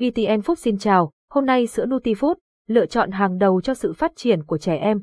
VTN Food xin chào, hôm nay sữa Nutifood, lựa chọn hàng đầu cho sự phát triển của trẻ em.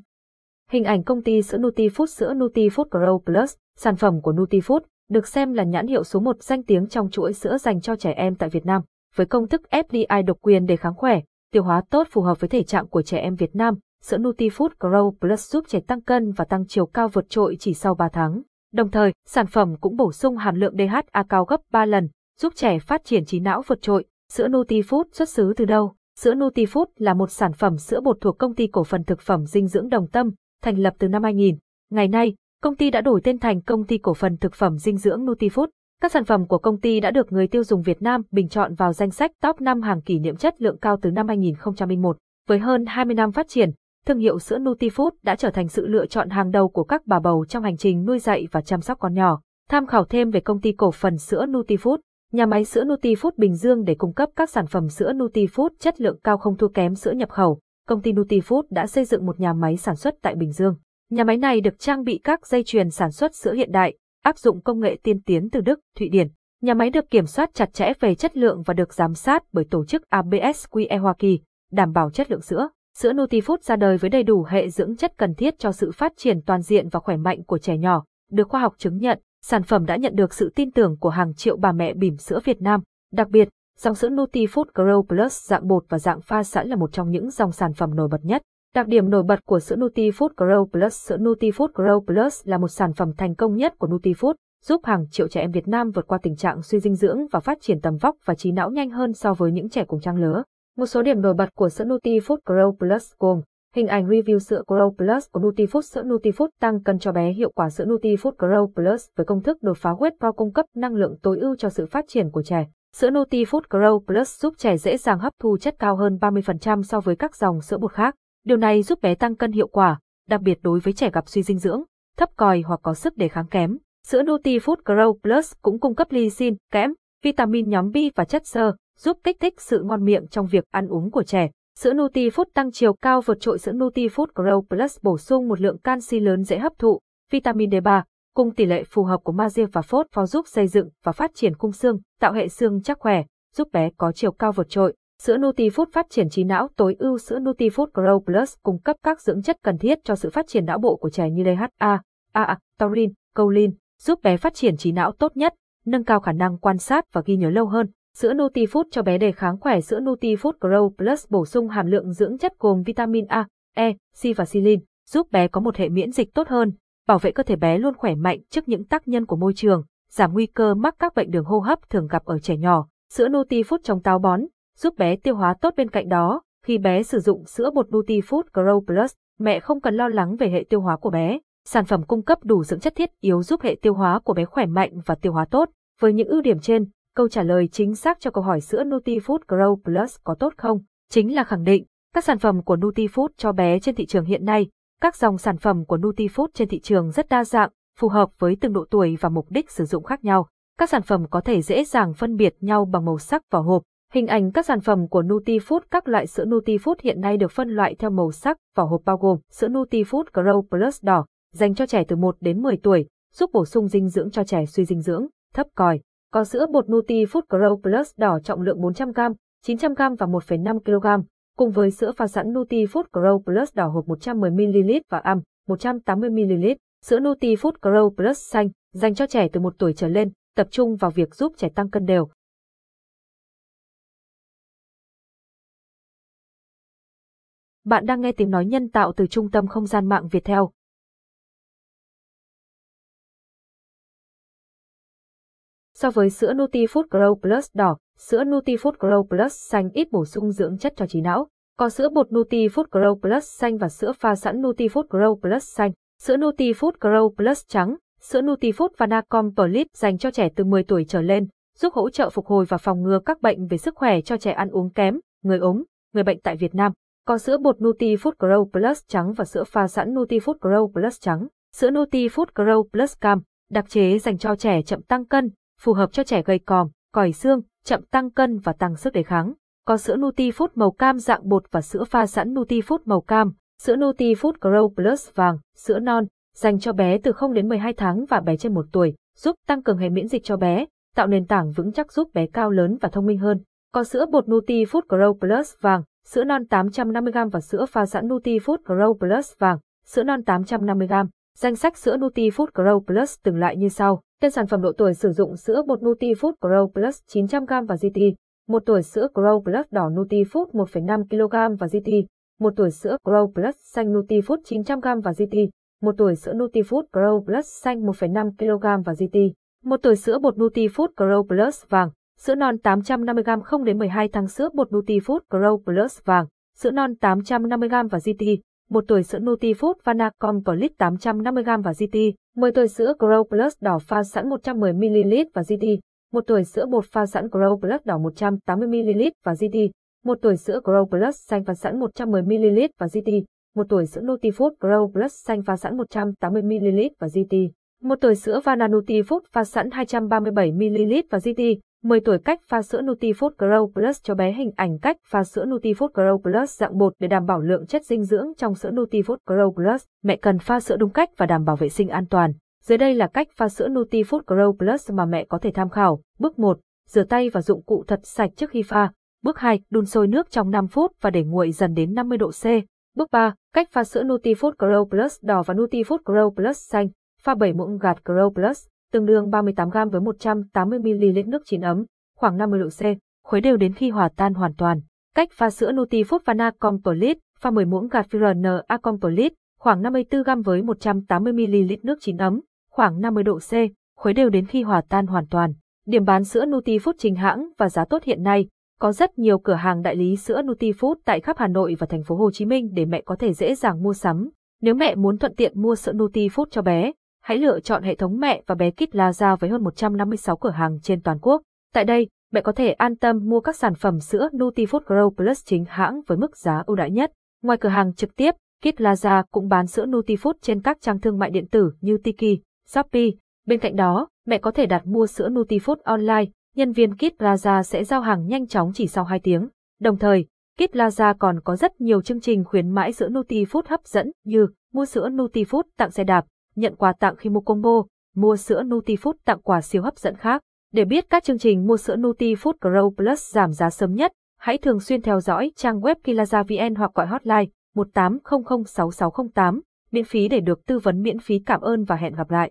Hình ảnh công ty sữa Nutifood sữa Nutifood Grow Plus, sản phẩm của Nutifood, được xem là nhãn hiệu số 1 danh tiếng trong chuỗi sữa dành cho trẻ em tại Việt Nam. Với công thức FDI độc quyền để kháng khỏe, tiêu hóa tốt phù hợp với thể trạng của trẻ em Việt Nam, sữa Nutifood Grow Plus giúp trẻ tăng cân và tăng chiều cao vượt trội chỉ sau 3 tháng. Đồng thời, sản phẩm cũng bổ sung hàm lượng DHA cao gấp 3 lần, giúp trẻ phát triển trí não vượt trội. Sữa Nutifood xuất xứ từ đâu? Sữa Nutifood là một sản phẩm sữa bột thuộc công ty cổ phần thực phẩm dinh dưỡng Đồng Tâm, thành lập từ năm 2000. Ngày nay, công ty đã đổi tên thành công ty cổ phần thực phẩm dinh dưỡng Nutifood. Các sản phẩm của công ty đã được người tiêu dùng Việt Nam bình chọn vào danh sách top 5 hàng kỷ niệm chất lượng cao từ năm 2001. Với hơn 20 năm phát triển, thương hiệu sữa Nutifood đã trở thành sự lựa chọn hàng đầu của các bà bầu trong hành trình nuôi dạy và chăm sóc con nhỏ. Tham khảo thêm về công ty cổ phần sữa Nutifood, nhà máy sữa Nutifood Bình Dương để cung cấp các sản phẩm sữa Nutifood chất lượng cao không thua kém sữa nhập khẩu. Công ty Nutifood đã xây dựng một nhà máy sản xuất tại Bình Dương. Nhà máy này được trang bị các dây chuyền sản xuất sữa hiện đại, áp dụng công nghệ tiên tiến từ Đức, Thụy Điển. Nhà máy được kiểm soát chặt chẽ về chất lượng và được giám sát bởi tổ chức ABSQE Hoa Kỳ, đảm bảo chất lượng sữa. Sữa Nutifood ra đời với đầy đủ hệ dưỡng chất cần thiết cho sự phát triển toàn diện và khỏe mạnh của trẻ nhỏ, được khoa học chứng nhận, sản phẩm đã nhận được sự tin tưởng của hàng triệu bà mẹ bỉm sữa Việt Nam. Đặc biệt, dòng sữa Nutifood Grow Plus dạng bột và dạng pha sẵn là một trong những dòng sản phẩm nổi bật nhất. Đặc điểm nổi bật của sữa Nutifood Grow Plus Sữa Nutifood Grow Plus là một sản phẩm thành công nhất của Nutifood, giúp hàng triệu trẻ em Việt Nam vượt qua tình trạng suy dinh dưỡng và phát triển tầm vóc và trí não nhanh hơn so với những trẻ cùng trang lứa. Một số điểm nổi bật của sữa Nutifood Grow Plus gồm Hình ảnh review sữa Grow Plus của Nutifood Sữa Nutifood tăng cân cho bé hiệu quả sữa Nutifood Grow Plus với công thức đột phá huyết Pro cung cấp năng lượng tối ưu cho sự phát triển của trẻ. Sữa Nutifood Grow Plus giúp trẻ dễ dàng hấp thu chất cao hơn 30% so với các dòng sữa bột khác. Điều này giúp bé tăng cân hiệu quả, đặc biệt đối với trẻ gặp suy dinh dưỡng, thấp còi hoặc có sức đề kháng kém. Sữa Nutifood Grow Plus cũng cung cấp lysine, kẽm, vitamin nhóm B và chất xơ, giúp kích thích sự ngon miệng trong việc ăn uống của trẻ. Sữa Nutifood tăng chiều cao vượt trội sữa Nutifood Grow Plus bổ sung một lượng canxi lớn dễ hấp thụ, vitamin D3, cùng tỷ lệ phù hợp của magie và phốt phó giúp xây dựng và phát triển khung xương, tạo hệ xương chắc khỏe, giúp bé có chiều cao vượt trội. Sữa Nutifood phát triển trí não tối ưu sữa Nutifood Grow Plus cung cấp các dưỡng chất cần thiết cho sự phát triển não bộ của trẻ như DHA, AA, taurin, choline, giúp bé phát triển trí não tốt nhất, nâng cao khả năng quan sát và ghi nhớ lâu hơn. Sữa Nutifood cho bé đề kháng khỏe Sữa Nutifood Grow Plus bổ sung hàm lượng dưỡng chất gồm vitamin A, E, C và silin, giúp bé có một hệ miễn dịch tốt hơn, bảo vệ cơ thể bé luôn khỏe mạnh trước những tác nhân của môi trường, giảm nguy cơ mắc các bệnh đường hô hấp thường gặp ở trẻ nhỏ. Sữa Nutifood trong táo bón, giúp bé tiêu hóa tốt bên cạnh đó, khi bé sử dụng sữa bột Nutifood Grow Plus, mẹ không cần lo lắng về hệ tiêu hóa của bé. Sản phẩm cung cấp đủ dưỡng chất thiết yếu giúp hệ tiêu hóa của bé khỏe mạnh và tiêu hóa tốt. Với những ưu điểm trên, câu trả lời chính xác cho câu hỏi sữa Nutifood Grow Plus có tốt không? Chính là khẳng định, các sản phẩm của Nutifood cho bé trên thị trường hiện nay, các dòng sản phẩm của Nutifood trên thị trường rất đa dạng, phù hợp với từng độ tuổi và mục đích sử dụng khác nhau. Các sản phẩm có thể dễ dàng phân biệt nhau bằng màu sắc vỏ hộp. Hình ảnh các sản phẩm của Nutifood Các loại sữa Nutifood hiện nay được phân loại theo màu sắc vỏ hộp bao gồm sữa Nutifood Grow Plus đỏ, dành cho trẻ từ 1 đến 10 tuổi, giúp bổ sung dinh dưỡng cho trẻ suy dinh dưỡng, thấp còi, có sữa bột Nutifood Grow Plus đỏ trọng lượng 400g, 900g và 1,5 kg, cùng với sữa pha sẵn Nutifood Grow Plus đỏ hộp 110ml và âm 180ml. Sữa Nutifood Grow Plus xanh, dành cho trẻ từ 1 tuổi trở lên, tập trung vào việc giúp trẻ tăng cân đều. Bạn đang nghe tiếng nói nhân tạo từ trung tâm không gian mạng Việt Theo. So với sữa Nutifood Grow Plus đỏ, sữa Nutifood Grow Plus xanh ít bổ sung dưỡng chất cho trí não. Có sữa bột Nutifood Grow Plus xanh và sữa pha sẵn Nutifood Grow Plus xanh, sữa Nutifood Grow Plus trắng, sữa Nutifood Vanacom Plus dành cho trẻ từ 10 tuổi trở lên, giúp hỗ trợ phục hồi và phòng ngừa các bệnh về sức khỏe cho trẻ ăn uống kém, người ốm, người bệnh tại Việt Nam. Có sữa bột Nutifood Grow Plus trắng và sữa pha sẵn Nutifood Grow Plus trắng, sữa Nutifood Grow Plus cam, đặc chế dành cho trẻ chậm tăng cân, phù hợp cho trẻ gầy còm, còi xương, chậm tăng cân và tăng sức đề kháng. Có sữa Nutifood màu cam dạng bột và sữa pha sẵn Nutifood màu cam, sữa Nutifood Grow Plus vàng, sữa non, dành cho bé từ 0 đến 12 tháng và bé trên 1 tuổi, giúp tăng cường hệ miễn dịch cho bé, tạo nền tảng vững chắc giúp bé cao lớn và thông minh hơn. Có sữa bột Nutifood Grow Plus vàng, sữa non 850g và sữa pha sẵn Nutifood Grow Plus vàng, sữa non 850g. Danh sách sữa Nutifood Grow Plus từng loại như sau. Tên sản phẩm độ tuổi sử dụng sữa bột Nutifood Grow Plus 900g và GT, một tuổi sữa Grow Plus đỏ Nutifood 1,5 kg và GT, một tuổi sữa Grow Plus xanh Nutifood 900g và GT, một tuổi sữa Nutifood Grow Plus xanh 1,5 kg và GT, một tuổi sữa bột Nutifood Grow Plus vàng, sữa non 850g 0 đến 12 tháng sữa bột Nutifood Grow Plus vàng, sữa non 850g và GT, một tuổi sữa Nutifood Vanacom Plus 850g và GT, 10 tuổi sữa Grow Plus đỏ pha sẵn 110ml và GT, một tuổi sữa bột pha sẵn Grow Plus đỏ 180ml và GT, một tuổi sữa Grow Plus xanh pha sẵn 110ml và GT, một tuổi sữa Nutifood Grow Plus xanh pha sẵn 180ml và GT, một tuổi sữa Vana Nutifood pha sẵn 237ml và GT, 10 tuổi cách pha sữa Nutifood Grow Plus cho bé hình ảnh cách pha sữa Nutifood Grow Plus dạng bột để đảm bảo lượng chất dinh dưỡng trong sữa Nutifood Grow Plus. Mẹ cần pha sữa đúng cách và đảm bảo vệ sinh an toàn. Dưới đây là cách pha sữa Nutifood Grow Plus mà mẹ có thể tham khảo. Bước 1. Rửa tay và dụng cụ thật sạch trước khi pha. Bước 2. Đun sôi nước trong 5 phút và để nguội dần đến 50 độ C. Bước 3. Cách pha sữa Nutifood Grow Plus đỏ và Nutifood Grow Plus xanh. Pha 7 muỗng gạt Grow Plus, tương đương 38g với 180ml nước chín ấm, khoảng 50 độ C. Khuấy đều đến khi hòa tan hoàn toàn. Cách pha sữa Nutifood Vana Complete, pha 10 muỗng gạt FRNA Complete, khoảng 54g với 180ml nước chín ấm, khoảng 50 độ C, khuấy đều đến khi hòa tan hoàn toàn. Điểm bán sữa Nutifood chính hãng và giá tốt hiện nay, có rất nhiều cửa hàng đại lý sữa Nutifood tại khắp Hà Nội và thành phố Hồ Chí Minh để mẹ có thể dễ dàng mua sắm. Nếu mẹ muốn thuận tiện mua sữa Nutifood cho bé, hãy lựa chọn hệ thống mẹ và bé Kit Laza với hơn 156 cửa hàng trên toàn quốc. Tại đây, mẹ có thể an tâm mua các sản phẩm sữa Nutifood Grow Plus chính hãng với mức giá ưu đãi nhất. Ngoài cửa hàng trực tiếp, Kit Laza cũng bán sữa Nutifood trên các trang thương mại điện tử như Tiki, Shopee. Bên cạnh đó, mẹ có thể đặt mua sữa Nutifood online, nhân viên Kit Plaza sẽ giao hàng nhanh chóng chỉ sau 2 tiếng. Đồng thời, Kit Plaza còn có rất nhiều chương trình khuyến mãi sữa Nutifood hấp dẫn như mua sữa Nutifood tặng xe đạp, nhận quà tặng khi mua combo, mua sữa Nutifood tặng quà siêu hấp dẫn khác. Để biết các chương trình mua sữa Nutifood Grow Plus giảm giá sớm nhất, hãy thường xuyên theo dõi trang web Kilaza.vn hoặc gọi hotline 18006608, miễn phí để được tư vấn miễn phí cảm ơn và hẹn gặp lại.